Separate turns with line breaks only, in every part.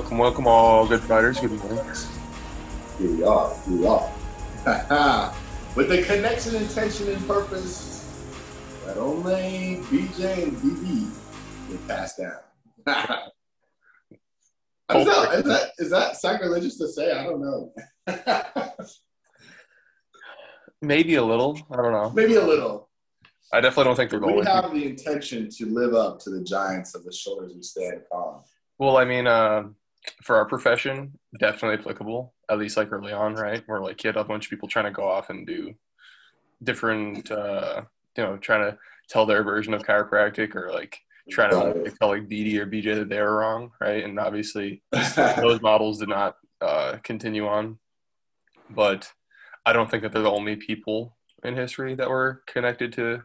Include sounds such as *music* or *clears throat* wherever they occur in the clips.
Welcome, welcome, all good fighters. Good morning.
Here we are. Here we are. *laughs* With the connection, intention, and purpose that only BJ and DD can pass down. *laughs* is, that, is, that, is that sacrilegious to say? I don't know. *laughs*
Maybe a little. I don't know.
Maybe a little.
I definitely don't think they're going to.
have the intention to live up to the giants of the shoulders we stand upon.
Well, I mean, uh, for our profession, definitely applicable. At least like early on, right? Where like you had a bunch of people trying to go off and do different, uh, you know, trying to tell their version of chiropractic or like trying to like, tell like DD or BJ that they were wrong, right? And obviously, *laughs* those models did not uh, continue on. But I don't think that they're the only people in history that were connected to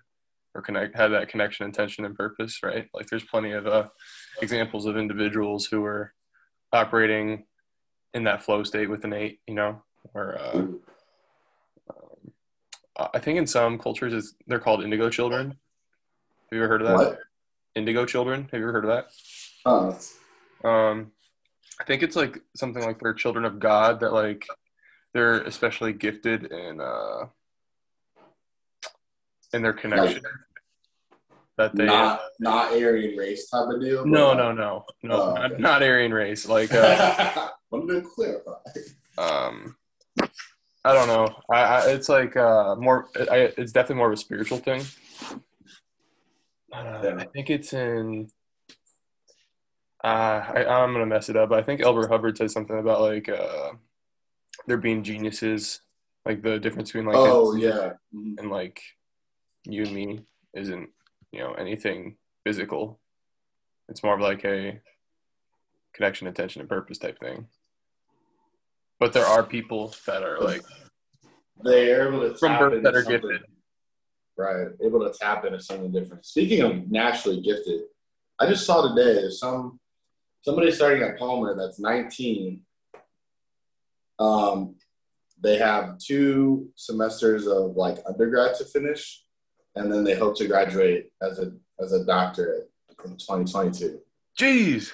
or connect had that connection, intention, and purpose, right? Like there's plenty of uh, examples of individuals who were operating in that flow state with an eight, you know, or uh, um, I think in some cultures it's, they're called indigo children. Have you ever heard of that?
what?
Indigo children. Have you ever heard of that?
Uh,
Um, I think it's like something like they're children of God that like they're especially gifted in uh in their connection. That they
not not Aryan race type of deal.
no no no no
Oh,
not,
okay.
not Aryan race like *laughs* uh,
Wanted to clarify.
um I don't know I, I it's like uh more I, it's definitely more of a spiritual thing. Uh, I think it's in. Uh, I, I'm gonna mess it up. but I think Elbert Hubbard said something about like uh, there being geniuses, like the difference between like
oh yeah. Mhm.
and like you and me isn't you know anything physical. It's more of like a connection, attention, and purpose type thing. But there are people that are like
They're able to
from
tap
birth that are
something-
gifted.
Right, able to tap into something different. Speaking of naturally gifted, I just saw today there's some somebody starting at Palmer that's 19. Um, they have two semesters of like undergrad to finish, and then they hope to graduate as a as a doctorate in 2022.
Jeez,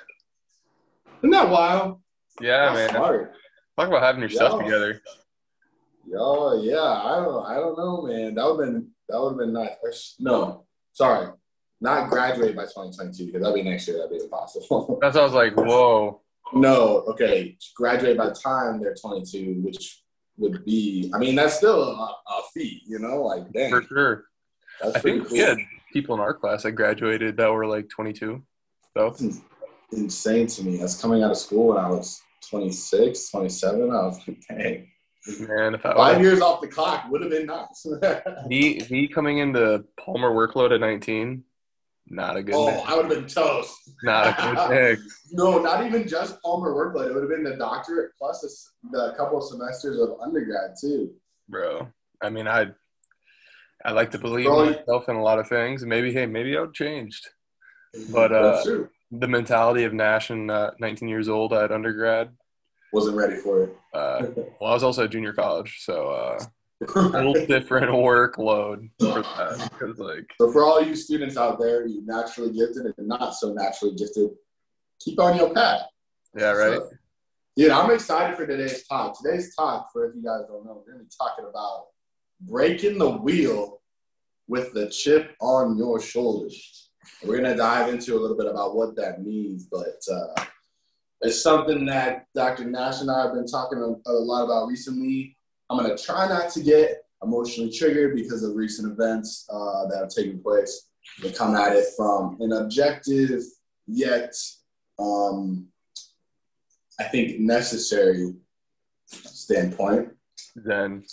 Isn't that wild?
yeah,
That's
man.
Smart.
Talk about having your stuff together.
Yo, yeah, I don't, I don't know, man. That would have been, that would have been nice. No, sorry, not graduate by 2022 because that'd be next year. That'd be impossible.
That's why I was like, whoa.
no, okay, graduate by the time they're 22, which would be, I mean, that's still a, a feat, you know, like dang,
For sure.
That's
I think
cool.
we had people in our class that graduated that were like 22. So
That's insane to me. That's coming out of school when I was 26, 27. I was like, dang,
man, if I
five
was
years off the clock would have been nice. *laughs*
me, me coming into Palmer workload at 19, not a good
oh,
mix.
I would have been toast.
Not a good mix. *laughs*
No, not even just Palmer workload. It would have been the doctorate plus a the couple of semesters of undergrad too.
bro. I mean, I I like to believe in myself in a lot of things. Maybe, hey, maybe I've changed. But, uh, The mentality of Nash and uh, 19 years old at undergrad.
Wasn't ready for it.
Uh, *laughs* well, I was also at junior college, so uh, *laughs* a little different workload for that. Like,
so for all you students out there, you naturally gifted and not so naturally gifted, keep on your path.
yeah, right.
So, dude, I'm excited for today's talk. Today's talk, for if you guys don't know, we're gonna be talking about breaking the wheel with the chip on your shoulders. We're gonna dive into a little bit about what that means, but uh, it's something that Dr. Nash and I have been talking a, lot about recently. I'm gonna try not to get emotionally triggered because of recent events uh, that have taken place. And come at it from an objective yet um, I think necessary standpoint.
Then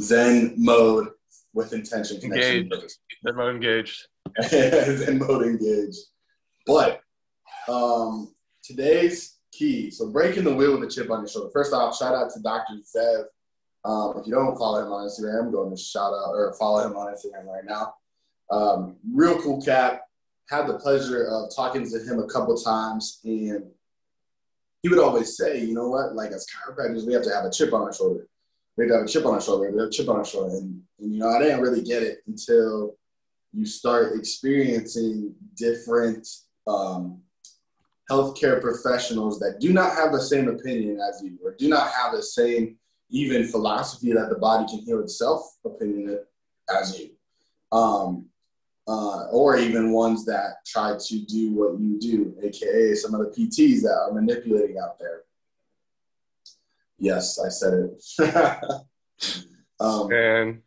Zen mode with intention, connection,
Engaged. they're not engaged. *laughs*
Zen mode engaged. But um, today's key. So breaking the wheel with a chip on your shoulder. First off, shout out to Dr. Zev. Um, if you don't follow him on Instagram, go and shout out or follow him on Instagram right now. Um, real cool cat. Had the pleasure of talking to him a couple times, and he would always say, you know what, like as chiropractors, we have to have a chip on our shoulder. We got a chip on our shoulder. We have a chip on our shoulder, and, and you know, I didn't really get it until you start experiencing different um, healthcare professionals that do not have the same opinion as you, or do not have the same even philosophy that the body can heal itself opinion as you, um, uh, or even ones that try to do what you do, aka some of the PTs that are manipulating out there. Yes, I said it. *laughs*
um, and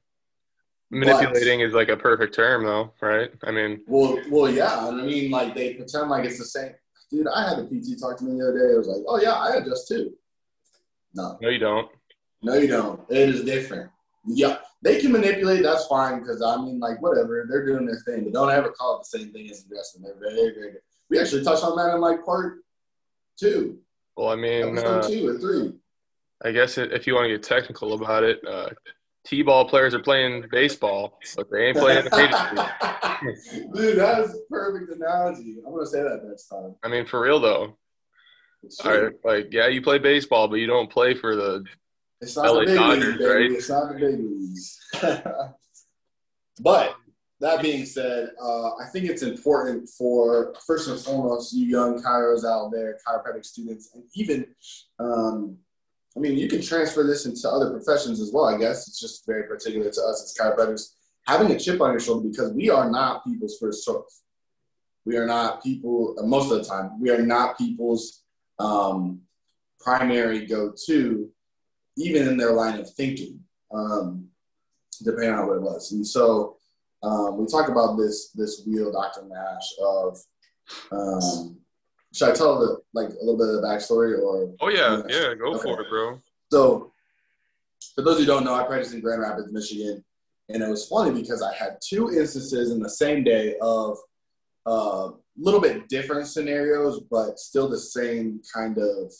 manipulating but, is like a perfect term, though, right? I mean,
well, well, yeah. I mean, like they pretend like it's the same. Dude, I had a PT talk to me the other day. It was like, "Oh yeah, I adjust too." No,
no, you don't.
No, you don't. It is different. Yeah, they can manipulate. That's fine because I mean, like, whatever. They're doing their thing, but don't ever call it the same thing as adjusting. They're very, very good. We actually touched on that in like part two.
Well, I mean, uh,
two or three.
I guess if you want to get technical about it, uh, T-ball players are playing baseball, but they ain't playing the *laughs*
Dude, that is a perfect analogy. I'm gonna say that next time.
I mean, for real though. Right, like yeah, you play baseball, but you don't play for the
it's not LA the big Dodgers, leagues, right? It's not the big leagues. *laughs* but that being said, uh, I think it's important for first and foremost you young chiros out there, chiropractic students, and even um, I mean, you can transfer this into other professions as well. I guess it's just very particular to us as chiropractors having a chip on your shoulder because we are not people's first choice. We are not people most of the time. We are not people's um, primary go-to, even in their line of thinking, um, depending on what it was. And so um, we talk about this this wheel, Dr. Nash, of um, should I tell the like a little bit of the backstory or?
Oh yeah, yeah, go okay. for it, bro.
So, for those who don't know, I practiced in Grand Rapids, Michigan, and it was funny because I had two instances in the same day of a uh, little bit different scenarios, but still the same kind of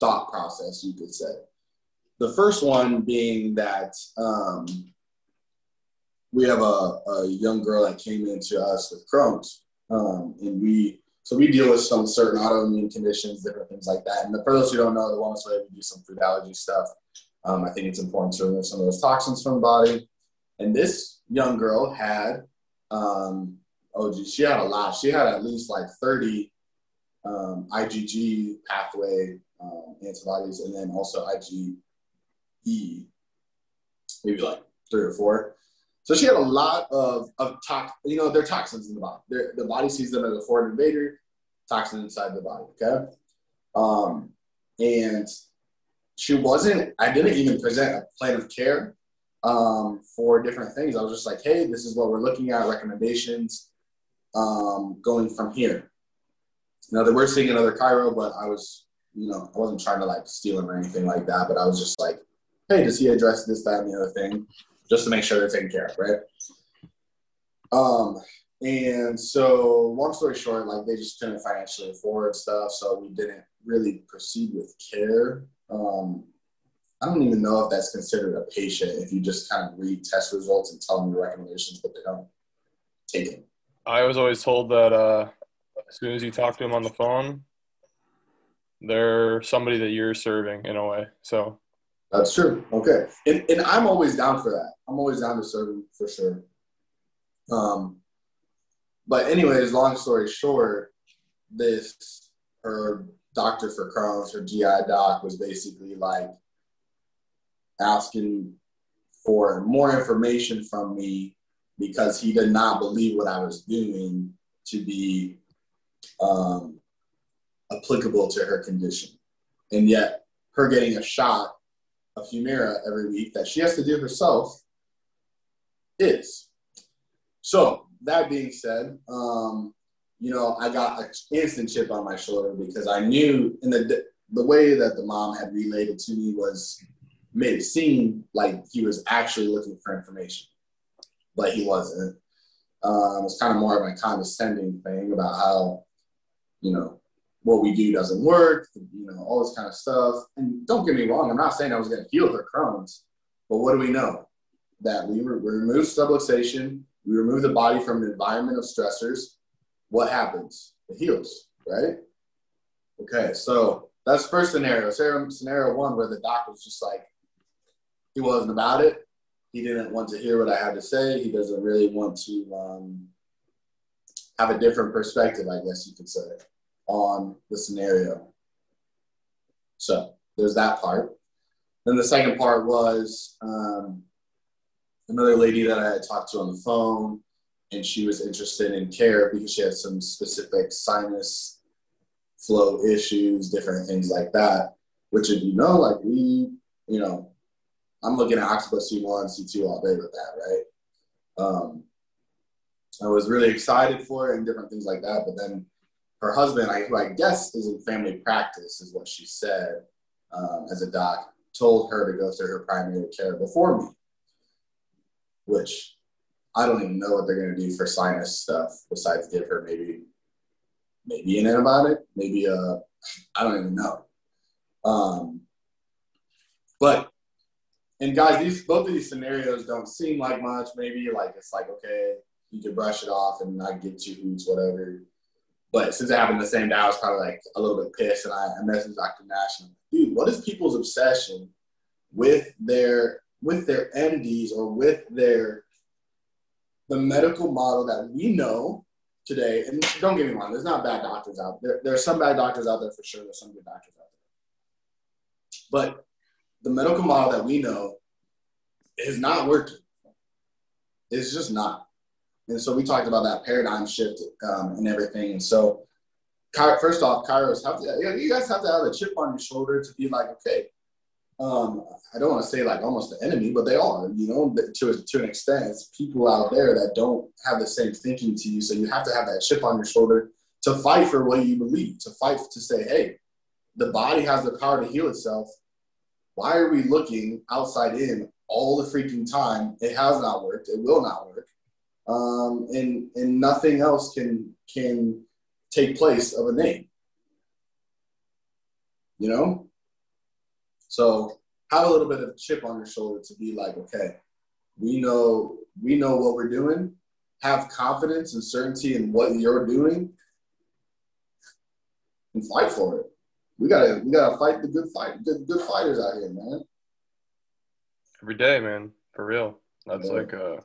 thought process, you could say. The first one being that um, we have a, a, young girl that came into us with Crohn's, um, and we so we deal with some certain autoimmune conditions, different things like that. And for those who don't know, the wellness way we do some food allergy stuff. Um, I think it's important to remove some of those toxins from the body. And this young girl had, um, oh geez, she had a lot. She had at least like 30 um, IgG pathway um, antibodies, and then also IgE, maybe like three or four. So she had a lot of, of tox, you know, they're toxins in the body. They're, the body sees them as a foreign invader, toxin inside the body, okay? Um, and she wasn't, I didn't even present a plan of care um, for different things. I was just like, hey, this is what we're looking at, recommendations um, going from here. Now, they were seeing another chiro, but I was, you know, I wasn't trying to like steal him or anything like that, but I was just like, hey, does he address this, that, and the other thing? Just to make sure they're taken care of, right? Um, and so, long story short, like they just couldn't financially afford stuff, so we didn't really proceed with care. Um, I don't even know if that's considered a patient if you just kind of read test results and tell them your recommendations, but they don't take it.
I was always told that uh, as soon as you talk to them on the phone, they're somebody that you're serving in a way. So
that's true. Okay. And, and I'm always down for that. I'm always down to serve for sure. Um, but anyways, long story short, this her doctor for Crohn's, her GI doc was basically like asking for more information from me because he did not believe what I was doing to be um, applicable to her condition. And yet, her getting a shot a Humira every week that she has to do herself is. So that being said, um, you know, I got an instant chip on my shoulder because I knew in the the way that the mom had relayed it to me was made it seem like he was actually looking for information, but he wasn't. Um, it's kind of more of a condescending thing about how, you know, what we do doesn't work, you know, all this kind of stuff. And don't get me wrong, I'm not saying I was going to heal her Crohn's, but what do we know? That we, re- we remove subluxation, we remove the body from an environment of stressors. What happens? It heals, right? Okay, so that's first scenario. Scenario one, where the doc was just like, he wasn't about it. He didn't want to hear what I had to say. He doesn't really want to um, have a different perspective, I guess you could say. On the scenario. So there's that part. Then the second part was um, another lady that I had talked to on the phone, and she was interested in care because she had some specific sinus flow issues, different things like that. Which, if you know, like we, you know, I'm looking at occiput C1, C2 all day with that, right? Um, I was really excited for it and different things like that. But then her husband, I, who I guess is in family practice, is what she said um, as a doc, told her to go through her primary care before me, which I don't even know what they're going to do for sinus stuff besides give her maybe maybe an antibiotic, maybe a I don't even know. Um, but and guys, these both of these scenarios don't seem like much. Maybe like it's like okay, you can brush it off and not get two hoots, whatever. But since it happened the same day, I was probably like a little bit pissed, and I, I messaged Dr. Nash. And, Dude, what is people's obsession with their with their MDs or with their the medical model that we know today? And don't get me wrong, there's not bad doctors out there. There are some bad doctors out there for sure. There's some good doctors out there. But the medical model that we know is not working. It's just not. And so we talked about that paradigm shift um, and everything. And so, first off, chiros, have to, you guys have to have a chip on your shoulder to be like, okay, um, I don't want to say like almost the enemy, but they are, you know, to, to an extent. It's people out there that don't have the same thinking to you. So you have to have that chip on your shoulder to fight for what you believe, to fight to say, hey, the body has the power to heal itself. Why are we looking outside in all the freaking time? It has not worked. It will not work um, and and nothing else can can take place of innate. You know, so have a little bit of chip on your shoulder to be like, okay, we know we know what we're doing. Have confidence and certainty in what you're doing, and fight for it. We gotta we gotta fight the good fight, good good fighters out here, man.
Every day, man, for real. That's yeah. like uh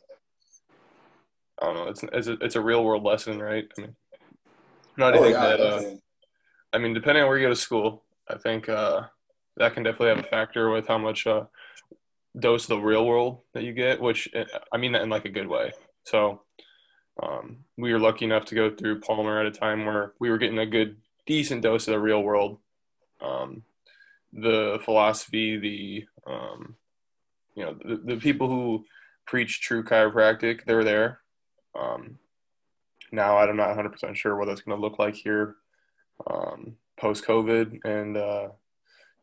I don't know. It's it's a, it's a real world lesson, right? I mean, not oh, yeah, that. Uh, I mean, depending on where you go to school, I think uh, that can definitely have a factor with how much uh, dose of the real world that you get. Which I mean that in like a good way. So um, we were lucky enough to go through Palmer at a time where we were getting a good, decent dose of the real world. Um, the philosophy, the um, you know, the, the people who preach true chiropractic, they're there. Um, now I'm not 100% sure what that's going to look like here um, post COVID. And, uh,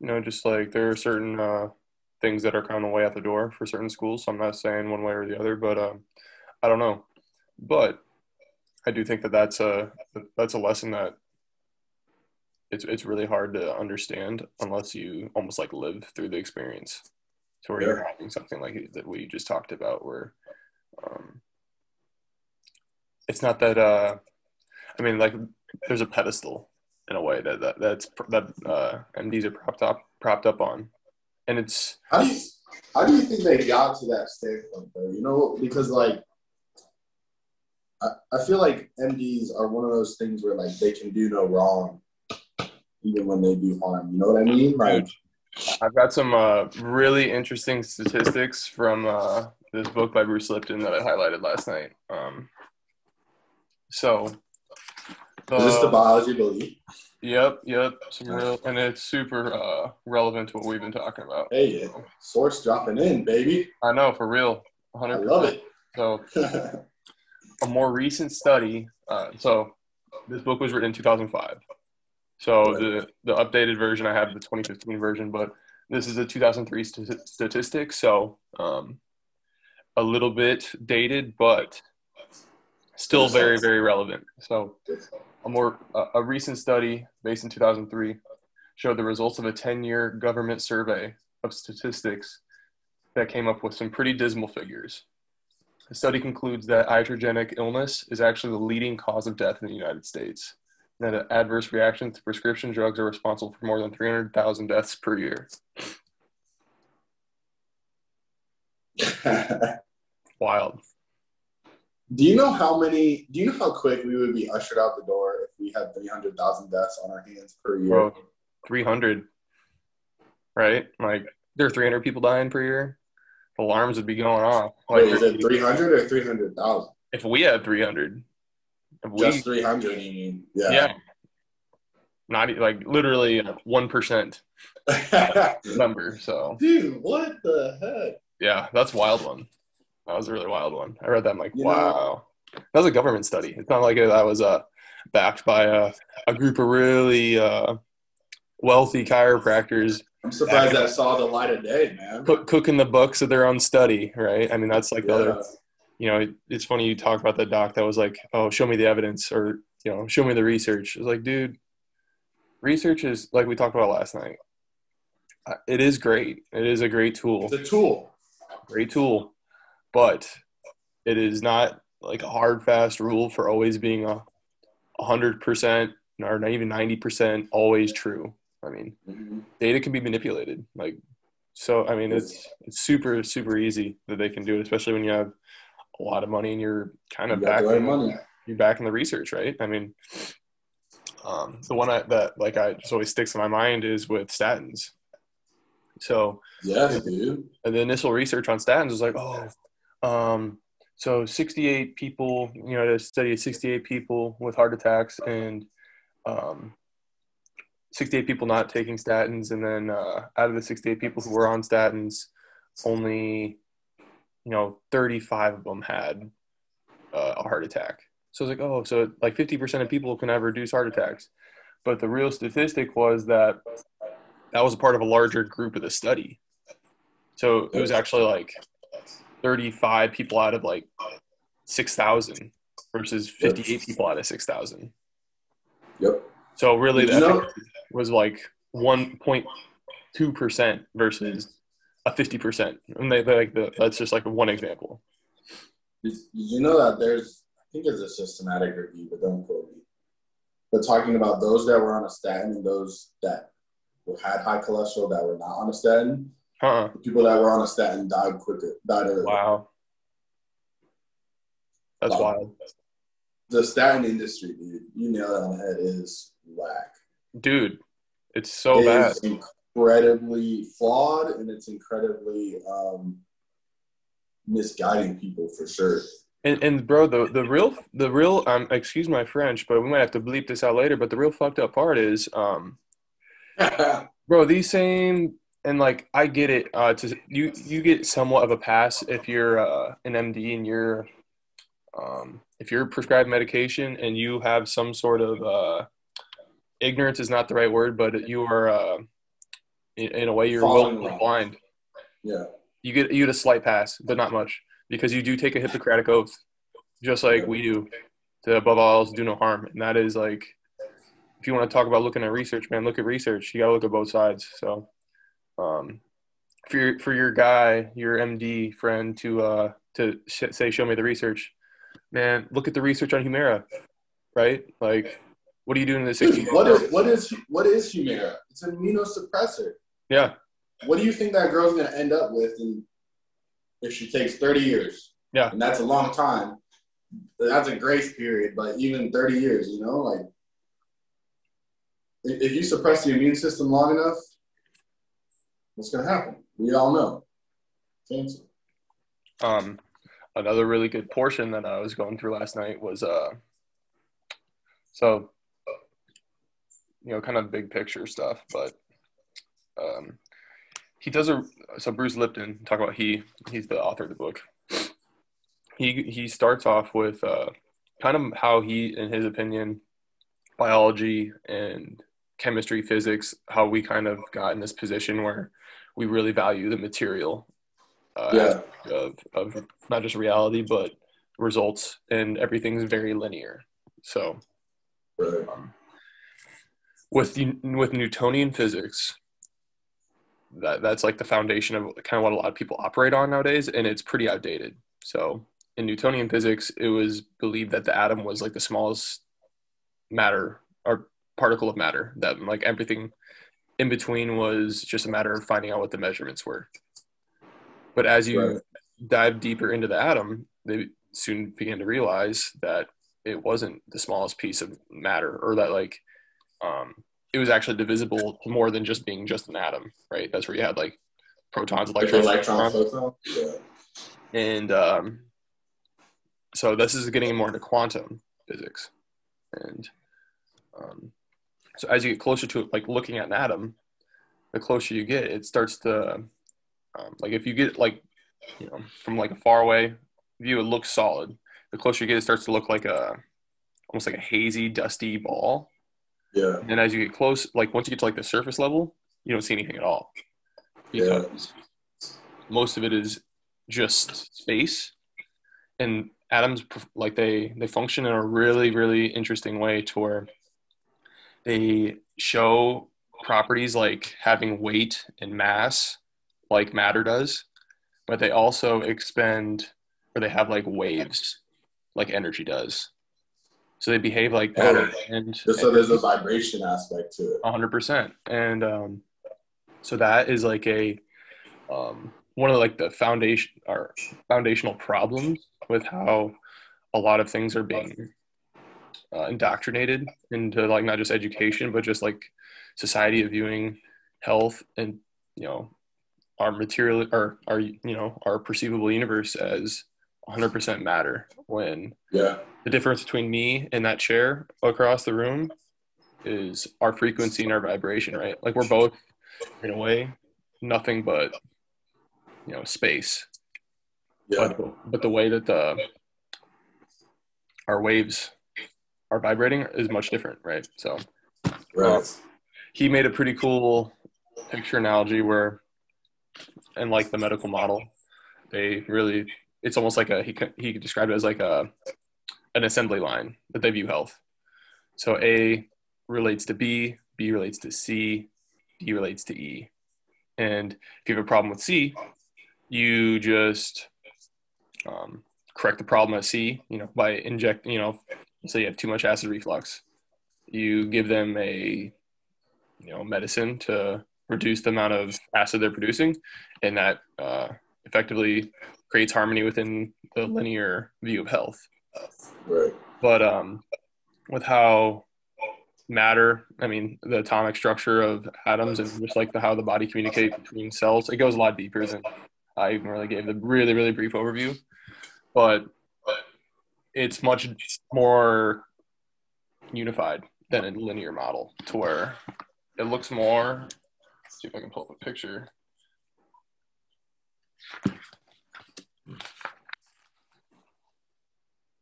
you know, just like there are certain uh, things that are kind of way out the door for certain schools. So I'm not saying one way or the other, but um, I don't know. But I do think that that's a, that's a lesson that it's, it's really hard to understand unless you almost like live through the experience. So where you're having something like that we just talked about where, um, it's not that uh i mean like there's a pedestal in a way that, that that's that uh mds are propped up propped up on. And it's
how do you how do you think they got to that standpoint though? You know because like I, I feel like mds are one of those things where like they can do no wrong even when they do harm. You know what i mean? Like
I've got some uh, really interesting statistics from uh, this book by Bruce Lipton that I highlighted last night. Um, so,
uh, is this the biology belief?
Yep, yep. Some real, and it's super uh, relevant to what we've been talking about.
Hey, so, source dropping in, baby.
I know for real, 100%. I love it. So, a more recent study. Uh, so, this book was written in 2005. So the the updated version I have the 2015 version, but this is a 2003 st- statistic. So um, a little bit dated, but still very very relevant. So a more a recent study based in 2003 showed the results of a 10-year government survey of statistics that came up with some pretty dismal figures. The study concludes that iatrogenic illness is actually the leading cause of death in the United States. And that adverse reactions to prescription drugs are responsible for more than 300,000 deaths per year. *laughs* Wild.
Do you know how many? Do you know how quick we would be ushered out the door if we had 300,000 deaths on our hands per year.
Bro, 300, right? Like, there are 300 people dying per year. Alarms would be going off. Like,
Wait, is it 300 or 300,000?
if we had 300,
Just 300, you mean?
yeah.
Yeah.
not like literally one percent *laughs* number. So
Dude, what the heck?
yeah, that's wild one. That was a really wild one. I read that. I'm like,
You know-
wow. That was a government study. It's not like that was uh, backed by a, a group of really uh, wealthy chiropractors
I'm surprised that saw the light of day, man.
cook, cooking the books of their own study, right? I mean, that's like the other. You know, it, it's funny you talk about that doc that was like, "Oh, show me the evidence," or you know, "Show me the research." It's like, dude, research is like we talked about last night. Uh, It is great. It is a great tool.
It's a tool.
great tool, but it is not like a hard fast rule for always being a hundred percent or not even ninety percent always true. I mean,
Mhm.
data can be manipulated. Like, so I mean, it's it's super super easy that they can do it, especially when you have a lot of money and you're kind of
You
back
right money.
you're back in the research, right? I mean, um, the one I, that like I just always sticks in my mind is with statins. So
yeah, dude.
and the initial research on statins was like, oh, um, so 68 people, you know, to study 68 people with heart attacks and um, 68 people not taking statins, and then uh, out of the 68 people who were on statins, only you know 35 of them had uh, a heart attack. So it's like, oh, so like 50% of people can have reduced heart attacks, but the real statistic was that that was a part of a larger group of the study. So it was actually like 35 people out of like 6,000 versus 58 people out of 6,000.
Yep.
So really, that
know-
was like 1.2% versus a 50%. And they, like the, that's just like one example.
Did you know that there's, I think it's a systematic review, but don't quote me. But talking about those that were on a statin and those that had high cholesterol that were not on a statin,
Huh.
the people that were on a statin died quicker, died earlier.
Wow. That's wild.
The statin industry, dude, you nailed it on the head, is whack.
Dude, it's so
It
bad.
incredibly flawed and it's incredibly um, misguiding people for sure.
And, and bro, the, the real, the real, um, excuse my French, but we might have to bleep this out later. But the real fucked up part is, um, *laughs* bro these same and like i get it uh to you you get somewhat of a pass if you're uh an md and you're um if you're prescribed medication and you have some sort of uh ignorance is not the right word but you are uh in, in a way you're willfully blind.
Yeah.
you get you get a slight pass but not much because you do take a hippocratic oath just like we do to above all else do no harm and that is like if you want to talk about looking at research man look at research. You gotta look at both sides so um for your for your guy your md friend to uh to sh- say show me the research man look at the research on humira right like what are you doing in the 60s
what is what is what is Humira? It's an immunosuppressor.
yeah
What do you think that girl's gonna end up with in, if she takes 30 years?
Yeah.
And that's a long time. That's a grace period, but even 30 years, you know, like if you suppress the immune system long enough, what's gonna happen? We all know. Cancer.
Um, another really good portion that I was going through last night was uh, so you know, kind of big picture stuff, but um, he does a so Bruce Lipton talk about he he's the author of the book. He he starts off with uh, kind of how he, in his opinion, biology and chemistry, physics, how we kind of got in this position where we really value the material uh,
Yeah.
of, of not just reality but results and everything's very linear so
Right.
um, with with newtonian physics that that's like the foundation of kind of what a lot of people operate on nowadays and it's pretty outdated so in newtonian physics it was believed that the atom was like the smallest matter or particle of matter that like everything in between was just a matter of finding out what the measurements were but as you
Right.
dive deeper into the atom, they soon began to realize that it wasn't the smallest piece of matter, or that like um, it was actually divisible to more than just being just an atom, right? That's where you had like protons, electrons,
electron, photon. Yeah.
and um, so this is getting more into quantum physics, and um, so as you get closer to it, like looking at an atom, the closer you get, it starts to um, like if you get like you know from like a far away view, it looks solid. The closer you get, it starts to look like a almost like a hazy, dusty ball.
Yeah.
And as you get close, like once you get to like the surface level, you don't see anything at all
Yeah.
because most of it is just space. And atoms, like they they function in a really really interesting way to where they show properties like having weight and mass, like matter does, but they also expend or they have like waves, like energy does. So they behave like matter and
So there's a vibration aspect to it.
hundred percent. And um, so that is like a um, one of like the foundation or foundational problems with how a lot of things are being uh, indoctrinated into like not just education but just like society of viewing health and you know our material or our you know our perceivable universe as 100% matter when
Yeah.
the difference between me and that chair across the room is our frequency and our vibration, right? Like we're both in a way nothing but you know space,
Yeah.
but but the way that the our waves are vibrating is much different, right? So
Right.
he made a pretty cool picture analogy where and like the medical model they really it's almost like a he he described it as like a an assembly line that they view health so a relates to b b relates to c d relates to e and if you have a problem with c you just um, correct the problem at c you know by inject you know say you have too much acid reflux. You give them a you know medicine to reduce the amount of acid they're producing and that uh, effectively creates harmony within the linear view of health.
Right.
but um, with how matter i mean the atomic structure of atoms and just like the, how the body communicates between cells it goes a lot deeper than i even really gave the really really brief overview. But it's much more unified than a linear model to where it looks more let's see if i can pull up a picture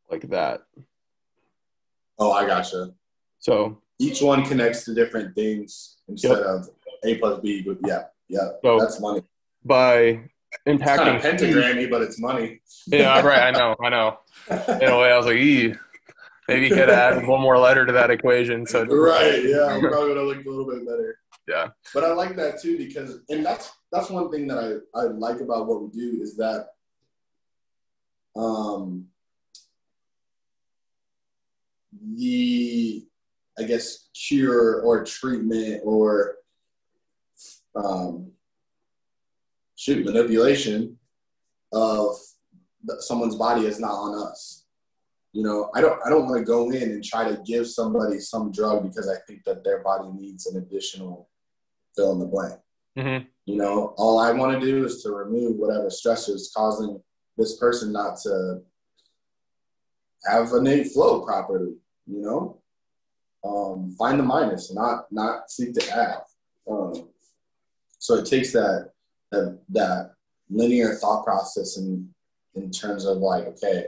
like that
Oh, I gotcha.
so
Each one connects to different things instead
Yep.
of A plus B. But yeah, yeah,
So-
that's money.
by
It's kind
impacting
of pentagrammy, but it's money.
yeah right i know i know in a way i was like ee, maybe you could add one more letter to that equation so
right. Yeah, I'm probably gonna look a little bit better.
Yeah.
But I like that too because, and that's that's one thing that I I like about what we do is that, um, the I guess cure or treatment or um, shoot manipulation of someone's body is not on us. You know, I don't I don't want to go in and try to give somebody some drug because I think that their body needs an additional fill in the blank.
Mhm.
You know, all I want to do is to remove whatever stressor is causing this person not to have innate flow properly. You know, um, find the minus, not not seek to add. Um, so it takes that that that linear thought process in in terms of like, okay,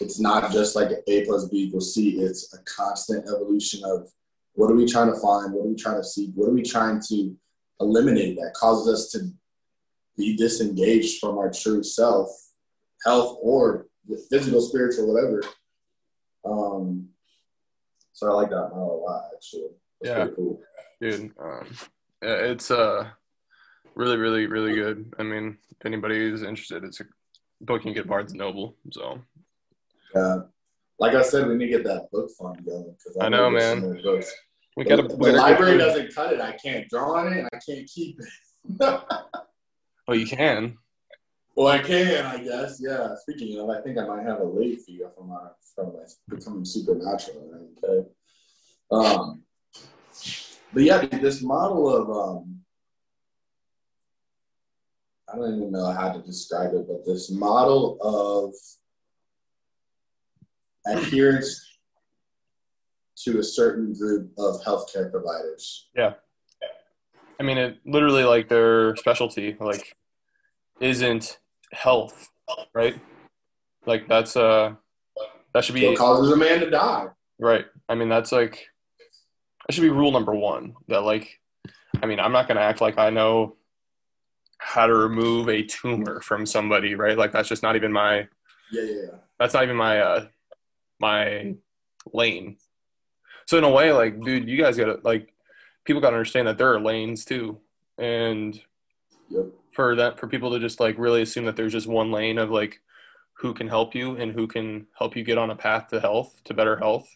it's not just like A plus B equals C. It's a constant evolution of what are we trying to find? What are we trying to seek? What are we trying to eliminate that causes us to be disengaged from our true self, health, or physical, spiritual, whatever. Um, so I like that model a lot, actually. It's
Yeah.
pretty cool.
dude um, it's uh really really really good i mean if anybody is interested it's a book you can get barnes noble so
Yeah. Like I said, we need to get that book fund going. Cause
I know, man.
Books.
we gotta,
the library doesn't cut it. I can't draw on it, and I can't keep it. *laughs*
oh you can
Well, I can, I guess. Yeah. Speaking of, I think I might have a late fee from my from my becoming supernatural. Right? Okay. Um, but yeah, this model of um, I don't even know how to describe it, but this model of adherence to a certain group of healthcare providers.
Yeah. I mean, it literally like their specialty like isn't health, right? Like that's uh that should be
what causes a man to die.
Right. I mean, that's like that should be rule number one. That like, I mean, I'm not gonna act like I know how to remove a tumor from somebody, right? Like that's just not even my.
Yeah, yeah. yeah.
That's not even my uh my lane. So in a way, like, dude, you guys gotta like, people gotta understand that there are lanes too, and
yep.
for that, for people to just like really assume that there's just one lane of like who can help you and who can help you get on a path to health, to better health.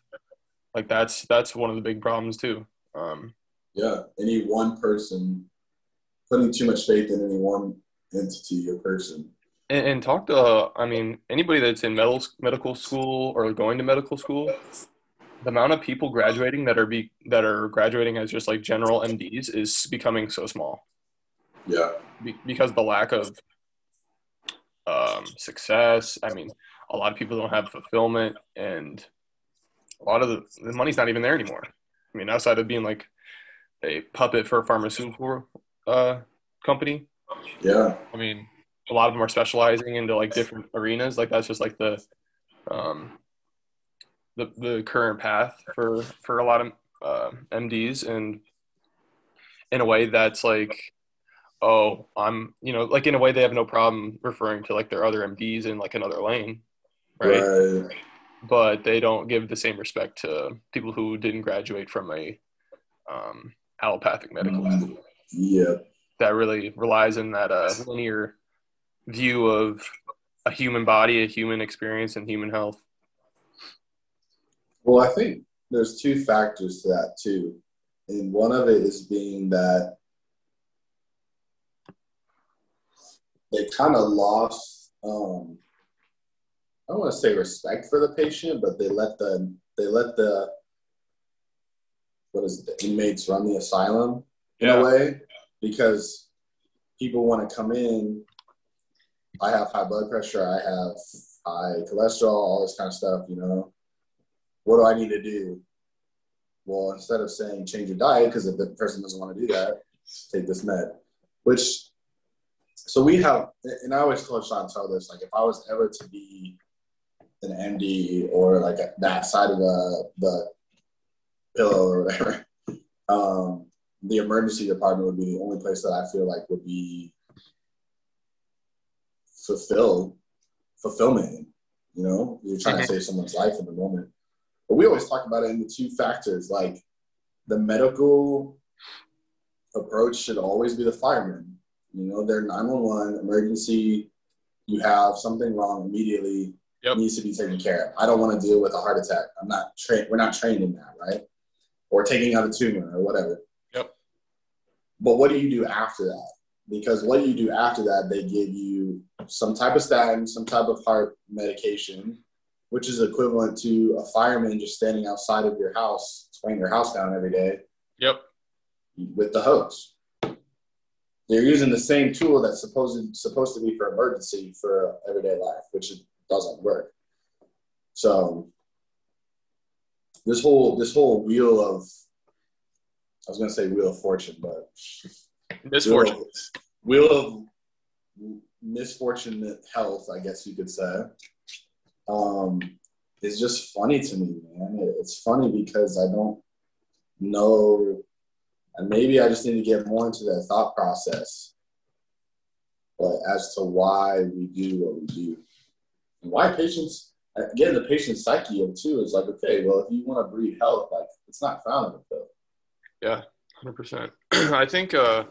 Like that's that's one of the big problems too. Um,
yeah, any one person putting too much faith in any one entity or person.
And, and talk to, uh, I mean, anybody that's in medical medical school or going to medical school, the amount of people graduating that are be that are graduating as just like general MDs is becoming so small.
Yeah.
Be, because the lack of um, success. I mean, a lot of people don't have fulfillment, and a lot of the, the money's not even there anymore. I mean, outside of being like a puppet for a pharmaceutical uh, company.
Yeah.
I mean, a lot of them are specializing into like different arenas. Like that's just like the um, the the current path for for a lot of uh, MDs, and in a way that's like, oh, I'm you know like in a way they have no problem referring to like their other MDs in like another lane, right?
Right.
But they don't give the same respect to people who didn't graduate from a um, allopathic medical school
Yeah.
that really relies in that uh, linear view of a human body, a human experience, and human health.
Well, I think there's two factors to that too. And one of it is being that they kind of lost um, I don't want to say respect for the patient, but they let the they let the what is it, the inmates run the asylum in
Yeah.
a way because people want to come in. I have high blood pressure. I have high cholesterol. All this kind of stuff. You know, what do I need to do? Well, instead of saying change your diet, because if the person doesn't want to do that, take this med. Which, so we have, and I always tell Chantel this: like, if I was ever to be an MD or like that side of the the pillow or whatever, *laughs* um, the emergency department would be the only place that I feel like would be fulfilled fulfillment. in, You know, you're trying to save someone's life in the moment. But we always talk about it in the two factors, like the medical approach should always be the fireman. You know, they're 911 emergency. You have something wrong immediately.
Yep.
Needs to be taken care of. I don't want to deal with a heart attack. I'm not trained. We're not trained in that, right? Or taking out a tumor or whatever. But what do you do after that? Because what do you do after that, they give you some type of statin, some type of heart medication, which is equivalent to a fireman just standing outside of your house, spraying your house down every day
Yep.
with the hose. They're using the same tool that's supposed supposed to be for emergency for everyday life, which it doesn't work. So this whole this whole wheel of I was gonna say wheel of fortune, but
Misfortune.
wheel of, wheel of misfortunate health, I guess you could say, um, is just funny to me, man. It's funny because I don't know, and maybe I just need to get more into that thought process, but as to why we do what we do, and why patients. Again, the patient psyche of too is like, okay, well, if you want to breed health, like it's not found in a pill.
Yeah, hundred percent. *clears throat* I think uh,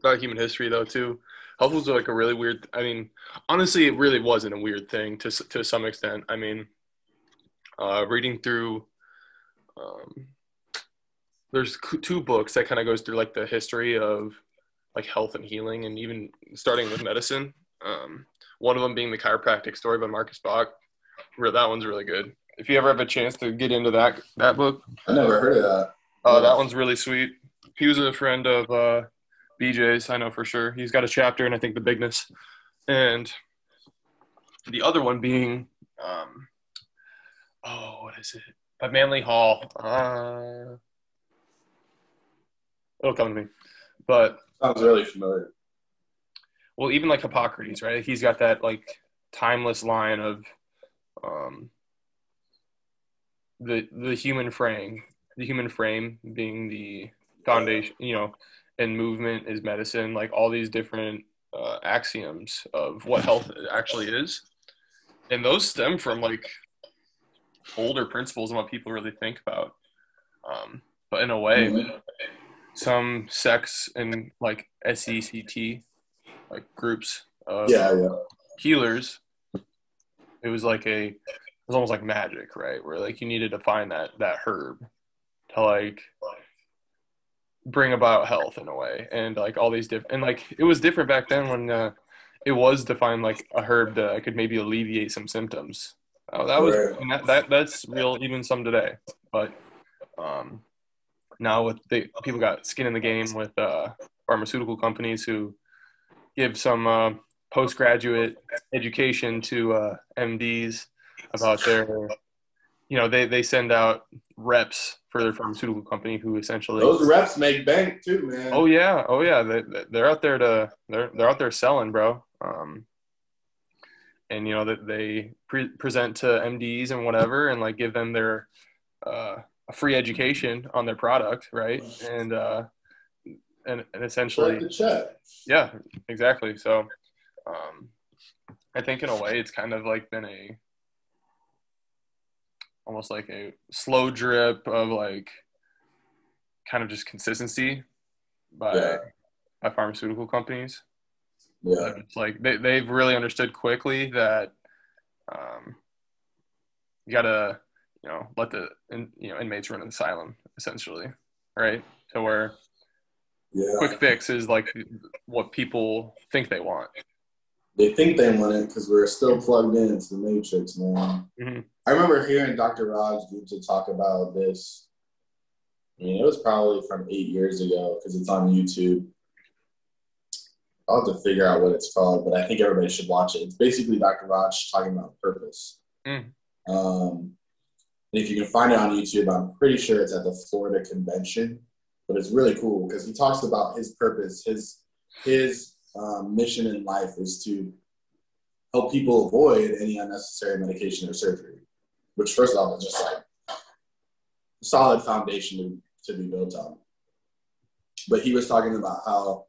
about human history though too. Health was like a really weird. I mean, honestly, it really wasn't a weird thing to to some extent. I mean, uh, reading through, um, there's two books that kind of goes through like the history of like health and healing, and even starting with medicine. Um, one of them being the chiropractic story by Marcus Bach. That one's really good. If you ever have a chance to get into that that book,
I never heard of that.
Uh, that one's really sweet. He was a friend of uh, BJ's, I know for sure. He's got a chapter and I think the bigness, and the other one being, um, oh, what is it? By Manly Hall. Uh, it'll come to me, but
Sounds really familiar.
well, even like Hippocrates, right? He's got that like timeless line of um, the the human frame, the human frame being the foundation, you know, and movement is medicine. Like all these different uh, axioms of what health actually is, and those stem from like older principles and what people really think about. Um, but in a way,
Mhm.
some sects and like SECT like groups of
Yeah, yeah.
healers, it was like a it was almost like magic, right? Where like you needed to find that that herb to like bring about health in a way, and like all these different and like it was different back then when uh, it was defined like a herb that could maybe alleviate some symptoms. Uh, that was that, that that's real even some today, but um, now with the people got skin in the game with uh, pharmaceutical companies who give some uh, postgraduate education to uh, MDs about their, you know, they, they send out reps for their pharmaceutical company who essentially,
Those reps make bank too, man.
oh yeah, oh yeah, they, they're out there to, they're, they're out there selling, bro. Um, and you know that they pre- present to MDs and whatever, and like give them their uh, a free education on their product, right? And uh, and, and essentially,
Write the check.
yeah, exactly. So, um, I think in a way, it's kind of like been a almost like a slow drip of like kind of just consistency by
Yeah.
by pharmaceutical companies.
Yeah.
It's like they they've really understood quickly that um, you gotta you know let the in, you know inmates run an asylum essentially, right? To where
Yeah.
quick fix is like what people think they want.
They think they want it because we're still plugged into the matrix, man.
Mhm.
I remember hearing Dr. Raj to talk about this. I mean, it was probably from eight years ago because it's on YouTube. I'll have to figure out what it's called, but I think everybody should watch it. It's basically Dr. Raj talking about purpose.
Mm.
Um, and if you can find it on YouTube, I'm pretty sure it's at the Florida Convention. But it's really cool because he talks about his purpose. His his um, mission in life is to help people avoid any unnecessary medication or surgery. Which, first off, is just like a solid foundation to, to be built on. But he was talking about how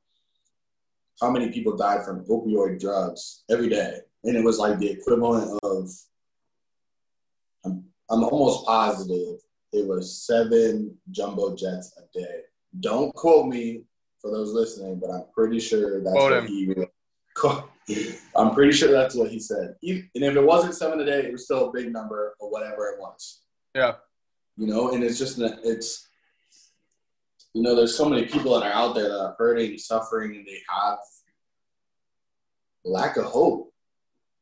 how many people died from opioid drugs every day, and it was like the equivalent of I'm, I'm almost positive it was seven jumbo jets a day. Don't quote me for those listening, but I'm pretty sure that's
Quote
what he. I'm pretty sure that's what he said. And if it wasn't seven a day, it was still a big number or whatever it was.
Yeah.
You know, and it's just it's you know, there's so many people that are out there that are hurting, suffering, and they have lack of hope.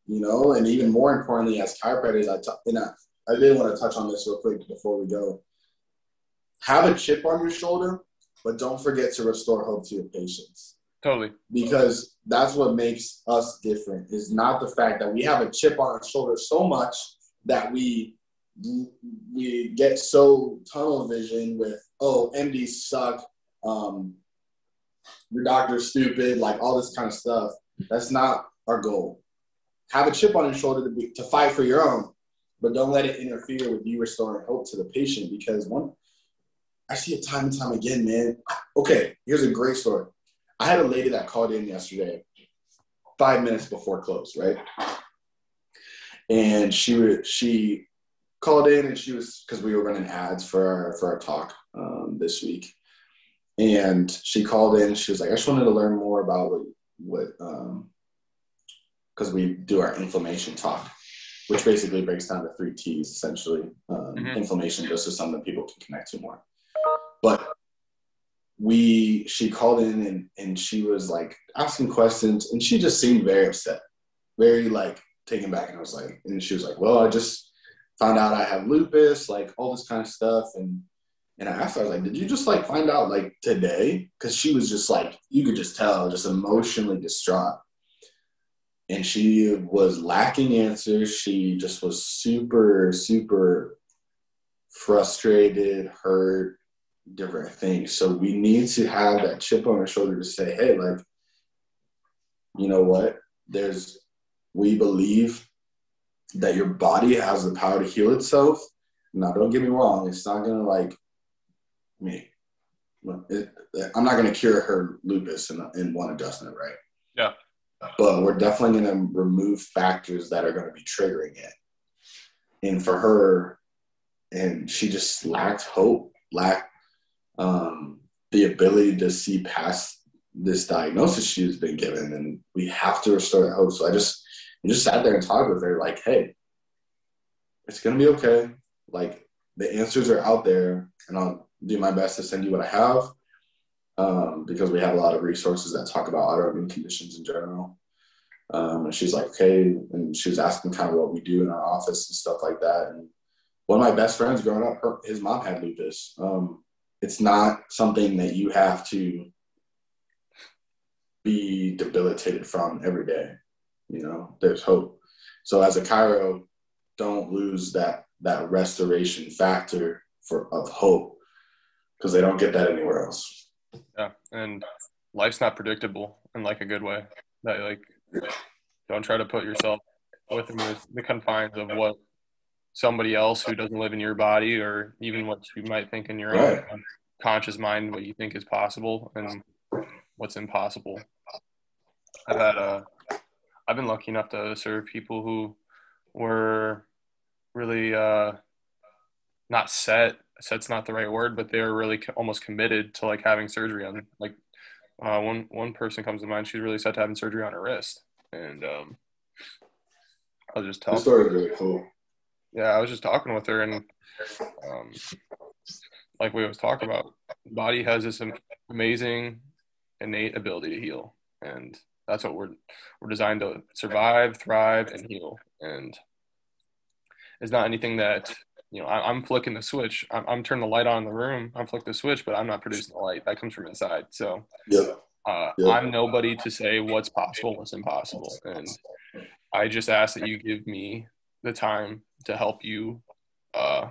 You know, and even more importantly, as chiropractors, I t- and I, I did want to touch on this real quick before we go. Have a chip on your shoulder, but don't forget to restore hope to your patients
Totally.
because that's what makes us different is not the fact that we have a chip on our shoulder so much that we we get so tunnel vision with oh MDs suck um your doctor's stupid like all this kind of stuff. That's not our goal. Have a chip on your shoulder to be to fight for your own but don't let it interfere with you restoring hope to the patient because one I see it time and time again man. Okay here's a great story I had a lady that called in yesterday, five minutes before close, right? And she would she called in and she was because we were running ads for our for our talk um, this week, and she called in. She was like, I just wanted to learn more about what what um because we do our inflammation talk, which basically breaks down to three T's essentially. Um,
Mhm.
Inflammation just is something people can connect to more, but we she called in and and she was like asking questions and she just seemed very upset, very like taken back. And I was like, and she was like, well, I just found out I have lupus, like all this kind of stuff. And and I asked her, I was like, did you just like find out like today? Because she was just like, you could just tell, just emotionally distraught. And she was lacking answers. She just was super, super frustrated, hurt, different things. So we need to have that chip on our shoulder to say, hey, like, you know what? There's, we believe that your body has the power to heal itself. Now, don't get me wrong, it's not gonna like me. I'm not gonna cure her lupus in, in one adjustment, right?
Yeah.
But we're definitely gonna remove factors that are gonna be triggering it. And for her, and she just lacked hope, lacked um, the ability to see past this diagnosis she's been given, and we have to restore that hope. So I just, I just sat there and talked with her, like, hey, it's gonna be okay. Like the answers are out there, and I'll do my best to send you what I have, um, because we have a lot of resources that talk about autoimmune conditions in general. Um, and she's like, okay, and she was asking kind of what we do in our office and stuff like that. And one of my best friends growing up, her, his mom had lupus. Um, it's not something that you have to be debilitated from every day. You know, there's hope. So as a chiro, don't lose that that restoration factor for of hope because they don't get that anywhere else.
Yeah, and life's not predictable in like a good way. That like don't try to put yourself within the, the confines of what somebody else who doesn't live in your body or even what you might think in your right. own conscious mind what you think is possible and what's impossible. I've had a i've been lucky enough to serve people who were really uh not set set's not the right word but they were really almost committed to like having surgery on like uh, one one person comes to mind she's really set to having surgery on her wrist. And um i'll just tell
the story really cool
yeah, I was just talking with her, and um, like we was talking about, body has this amazing innate ability to heal, and that's what we're we're designed to survive, thrive, and heal. And it's not anything that you know. I, am flicking the switch. I'm, I'm, turning the light on in the room. I'm flicking the switch, but I'm not producing the light. That comes from inside. So,
yeah.
Uh, yep. I'm nobody to say what's possible, what's impossible, and I just ask that you give me the time to help you uh,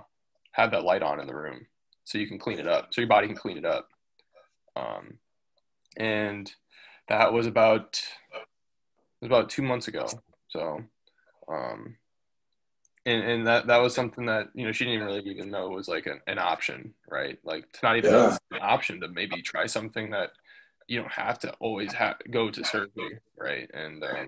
have that light on in the room so you can clean it up, so your body can clean it up. Um, and that was about was about two months ago. So, um, and, and that that was something that you know she didn't really even know was like an, an option, right? Like to not even yeah. an option to maybe try something that you don't have to always have go to surgery, right? And um,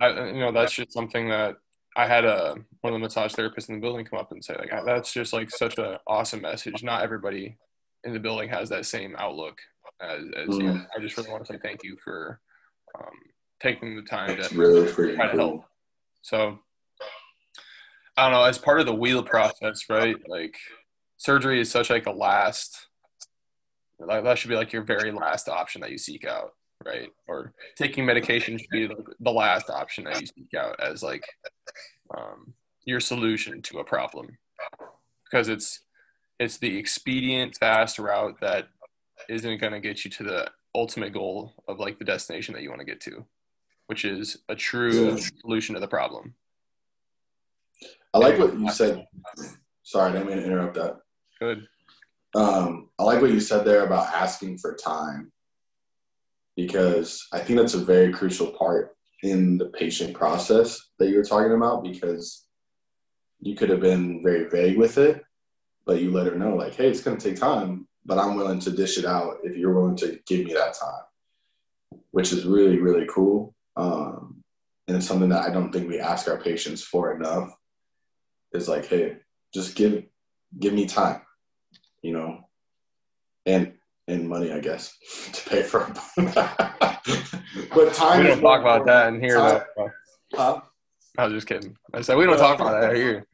I, you know, that's just something that I had a one of the massage therapists in the building come up and say like that's just like such an awesome message. Not everybody in the building has that same outlook as, as mm. you. I just really want to say thank you for um, taking the time
that's
to
really
try to help. So I don't know. As part of the wheel process, right? Like surgery is such like a last. Like that should be like your very last option that you seek out right? Or taking medication should be the last option that you seek out as like um, your solution to a problem, because it's it's the expedient, fast route that isn't going to get you to the ultimate goal of like the destination that you want to get to, which is a true yeah. solution to the problem.
I like what you said. Sorry, I didn't mean to interrupt that.
Good.
Um, I like what you said there about asking for time because I think that's a very crucial part in the patient process that you were talking about because you could have been very vague with it, but you let her know, like, hey, it's going to take time, but I'm willing to dish it out if you're willing to give me that time, which is really, really cool. Um, and it's something that I don't think we ask our patients for enough is like, hey, just give give me time, you know. And and money, I guess, *laughs* to pay for *laughs* but time.
We don't talk about that in here.
Time, huh?
I was just kidding. I said we don't talk about that here.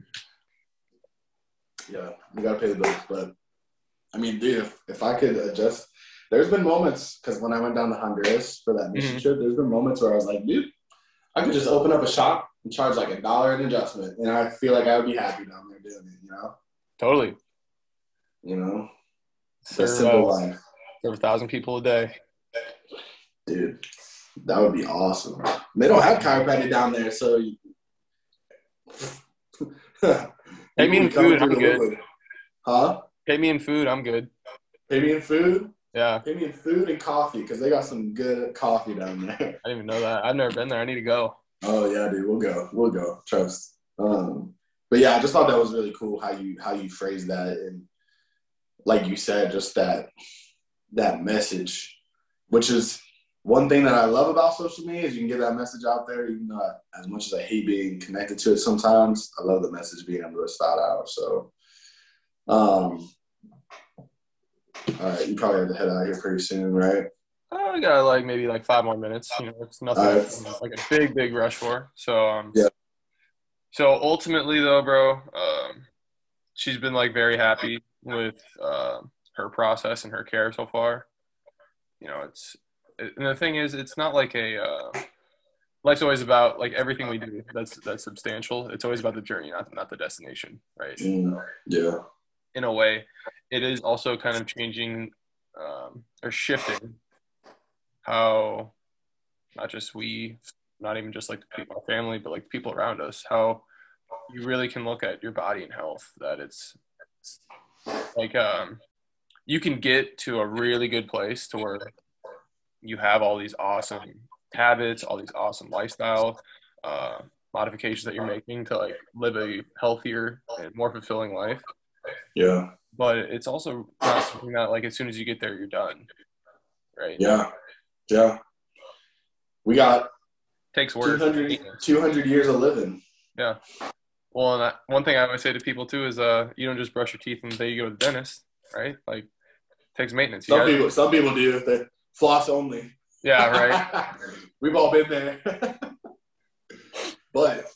Yeah, we gotta pay the bills, but I mean, dude, if, if I could adjust, there's been moments because when I went down to Honduras for that mission
Mhm.
trip, there's been moments where I was like, dude, I could just open up a shop and charge like a dollar an adjustment, and I feel like I would be happy down there doing it. You know,
Totally.
you know, the
Serve,
simple
uh,
life,
serve a thousand people a day.
dude. That would be awesome. They don't have chiropractic down there, so. You... *laughs*
Pay me in food, I'm good.
Huh?
Pay me in food, I'm good.
Pay me in food.
Yeah,
Pay me in food and coffee because they got some good coffee down there.
I didn't even know that. I've never been there. I need to go.
Oh yeah, dude, we'll go. We'll go. Trust. Um, but yeah, I just thought that was really cool how you how you phrased that and like you said, just that that message, which is one thing that I love about social media is you can get that message out there. Even though I, as much as I hate being connected to it sometimes, I love the message being able to start out. So, um, all right, you probably have to head out here pretty soon, right?
I got like maybe like five more minutes. You know, it's nothing
Alright.
like a big, big rush for. So, um,
Yeah.
So ultimately, though, bro, um, she's been like very happy with uh, her process and her care so far. You know, it's and the thing is, it's not like a uh, life's always about like everything we do that's that's substantial. It's always about the journey, not not the destination, right?
Mm, yeah.
in a way, it is also kind of changing um, or shifting how not just we, not even just like the people, our family, but like people around us, how you really can look at your body and health. That it's like um, you can get to a really good place to where you have all these awesome habits, all these awesome lifestyle uh, modifications that you're making to like live a healthier and more fulfilling life
Yeah.
but it's also not something that like as soon as you get there you're done right
Yeah. Yeah. We got
takes work
200, 200 years of living. Yeah.
Well and I, one thing i always say to people too is uh you don't just brush your teeth and day you go to the dentist right like takes maintenance you
Some people, some people do. They floss only.
yeah right *laughs*
We've all been there. *laughs* but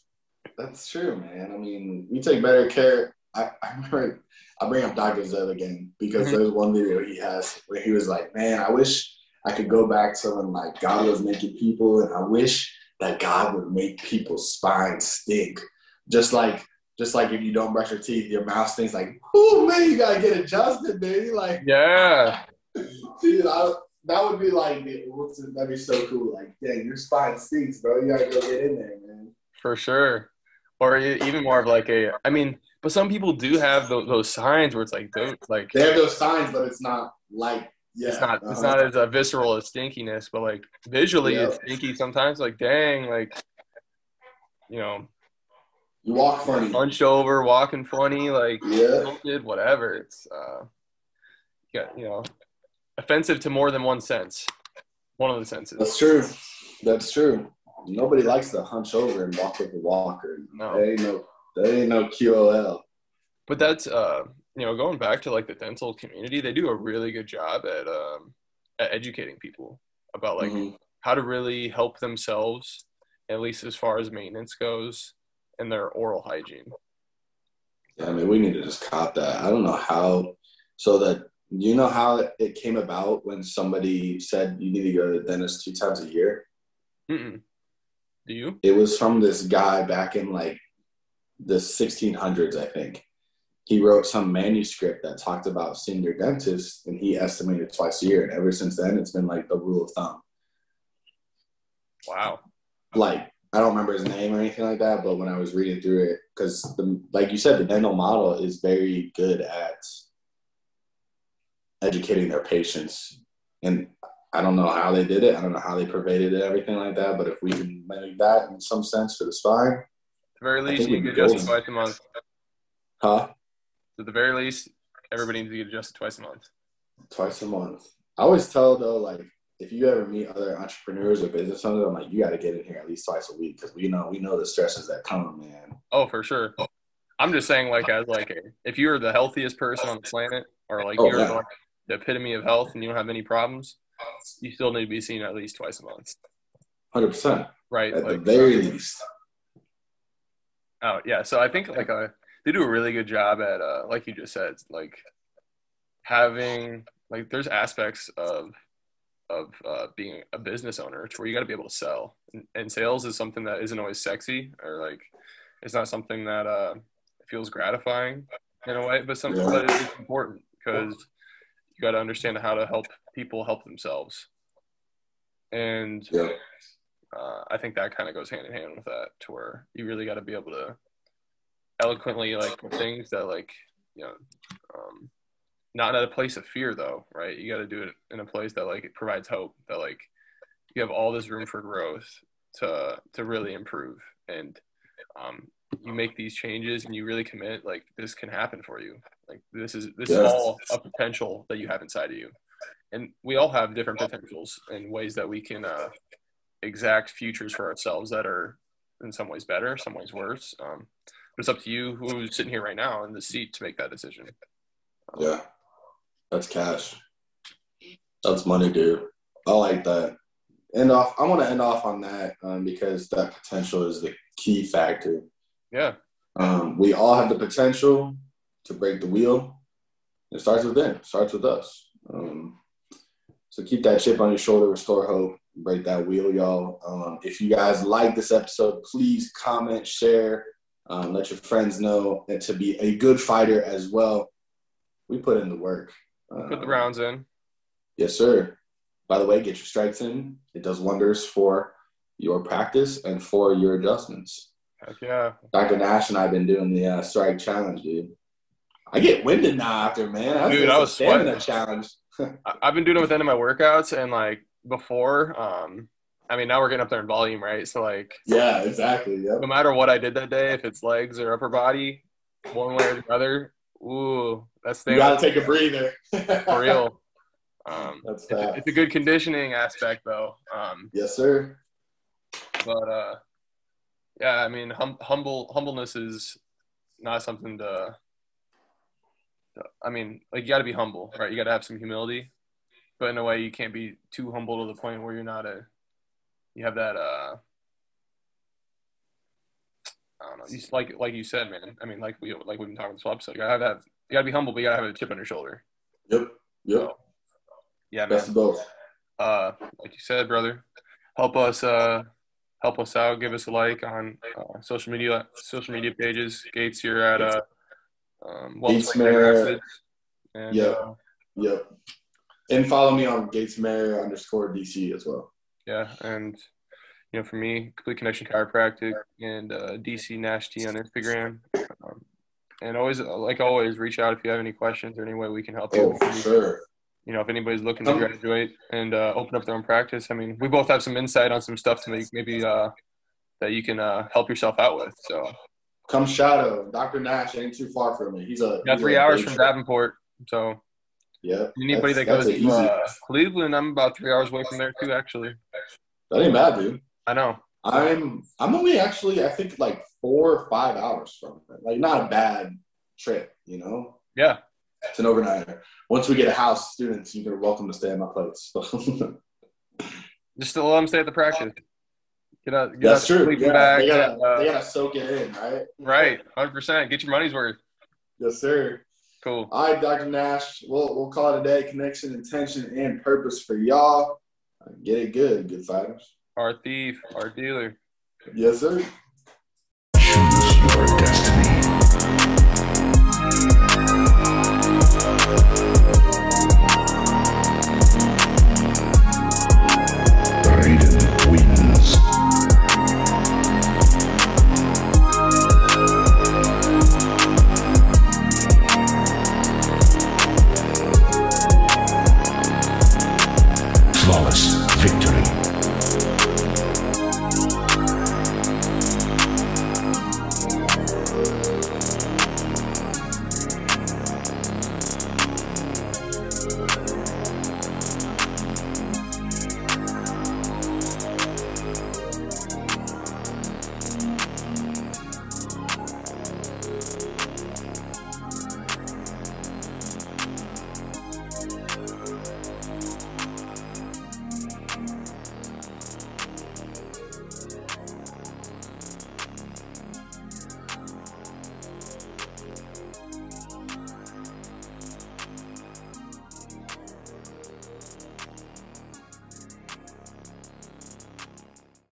that's true, man. I mean, we take better care. I, I remember I bring up Dr. Zed again because
Mhm.
there's one video he has where he was like, Man, I wish I could go back to when like God was making people and I wish that God would make people's spines stink. Just like just like if you don't brush your teeth, your mouth stinks like, oh man, you gotta get adjusted, baby. Like
yeah *laughs*
Dude, I, that would be like, that'd be so cool. Like, dang, your spine stinks, bro. You gotta go get in there, man.
for sure or even more of like a i mean but some people do have those, those signs where it's like don't like
They have those signs, but it's not like, yeah,
it's not it's
uh-huh.
not as uh, visceral as stinkiness but like visually
Yeah.
it's stinky sometimes like dang like you know
You walk funny.
hunched over walking funny like
Yeah,
tilted, whatever. It's uh, yeah, you know, offensive to more than one sense. One of the senses.
that's true. That's true. Nobody likes to hunch over and walk with a walker.
No.
That ain't no, that ain't no QOL.
But that's uh, you know, going back to like the dental community, they do a really good job at um, at educating people about like
Mhm.
how to really help themselves, at least as far as maintenance goes, and their oral hygiene.
Yeah, I mean, we need to just cop that. I don't know how. So that you know how it came about when somebody said you need to go to the dentist two times a year.
Mm-mm. Do you?
It was from this guy back in like the 1600s, I think. He wrote some manuscript that talked about seeing your dentist, and he estimated twice a year. And ever since then, it's been like the rule of thumb.
Wow.
Like I don't remember his name or anything like that, but when I was reading through it, because the like you said, the dental model is very good at educating their patients, and I don't know how they did it. I don't know how they pervaded it, everything like that. But if we can make that in some sense for the spine,
At the very least, you
be
adjust twice a month.
huh?
At the very least, everybody needs to get adjusted twice a month.
Twice a month. I always tell though, like if you ever meet other entrepreneurs or business owners, I'm like, you got to get in here at least twice a week because we know we know the stresses that come, man.
Oh, for sure. I'm just saying, like, as like, a, if you're the healthiest person on the planet, or like
Oh,
you're
yeah.
like the epitome of health, and you don't have any problems, you still need to be seen at least twice a month,
Hundred percent
right?
at the
Like,
very least.
oh yeah. So I think like uh, they do a really good job at, uh, like you just said, like having like there's aspects of of uh, being a business owner to where you got to be able to sell and, and, sales is something that isn't always sexy or like it's not something that uh, feels gratifying in a way but something yeah. that is important because you got to understand how to help people help themselves and yeah. uh, i think that kind of goes hand in hand with that to where you really got to be able to eloquently like things that like you know um, not at a place of fear though right? You got to do it in a place that like it provides hope that like you have all this room for growth to to really improve. And um, you make these changes and you really commit like this can happen for you. Like this is this yes. is all a potential that you have inside of you. And we all have different potentials and ways that we can uh, exact futures for ourselves that are in some ways better some ways worse. Um, but it's up to you who's sitting here right now in the seat to make that decision.
Um, yeah that's cash. That's money, dude. I like that. End off. I want to end off on that um, because that potential is the key factor.
Yeah.
Um, we all have the potential to break the wheel. It starts with them. It starts with us. Um, so keep that chip on your shoulder, restore hope, break that wheel, y'all. Um, if you guys like this episode, please comment, share, um, let your friends know, and to be a good fighter as well. We put in the work.
Put the rounds in.
Yes, sir. By the way, get your strikes in. It does wonders for your practice and for your adjustments.
Heck yeah.
Dr. Nash and I have been doing the uh, strike challenge, dude. I get winded now after, man.
I dude, I was sweating that challenge. *laughs* I've been doing it with any of my workouts, and like before, um, I mean, now we're getting up there in volume, right? So like,
yeah, exactly. Yep.
No matter what I did that day, if it's legs or upper body, one way or the other, ooh, that's
the. You gotta take a breather. *laughs*
for real. Um, that's it's a, it's, a, good conditioning aspect, though. Um,
yes, sir.
But uh, yeah, I mean, hum- humble humbleness is not something to. I mean, like you got to be humble, right? You got to have some humility, but in a way, you can't be too humble to the point where you're not a. You have that uh, I don't know. You, like like you said, man. I mean, like we like we've been talking this whole episode. You gotta have you gotta be humble, but you gotta have a chip on your shoulder.
Yep. Yep. So,
yeah, man. Best of both. Uh, like you said, brother, help us uh help us out. Give us a like on uh, social media social media pages. Gates, you're at uh um,
Gates Maier. And, yep. Uh, yep. And follow me on Gates Maier underscore DC as well.
Yeah, and you know, for me, Complete Connection Chiropractic and uh, DC Nash T on Instagram. Um, and always, like always, reach out if you have any questions or any way we can help you.
Oh, for sure.
You know, if anybody's looking to graduate and uh, open up their own practice, I mean, we both have some insight on some stuff to make maybe uh, that you can uh, help yourself out with. So
come shadow. Dr. Nash ain't too far from me. He's a
got three
a
hours from Davenport. So
yeah,
anybody that goes to uh, Cleveland, I'm about three hours away from there too. Actually,
that ain't bad, dude.
I know.
I'm I'm only actually I think like four or five hours from it. Like not a bad trip, you know.
Yeah.
It's an overnighter. Once we get a house, students, you're welcome to stay at my place. *laughs*
Just to let them stay at the practice. Get out. Get
That's out true. Yeah, bag, they gotta and, uh, they gotta soak it in, right?
Right, hundred percent. Get your money's worth.
Yes, sir.
Cool.
All right, Dr. Nash. We'll we'll call it a day. Connection, intention, and purpose for y'all. Get it good, good fighters
our thief, our dealer.
Yes, sir.
Choose your destiny.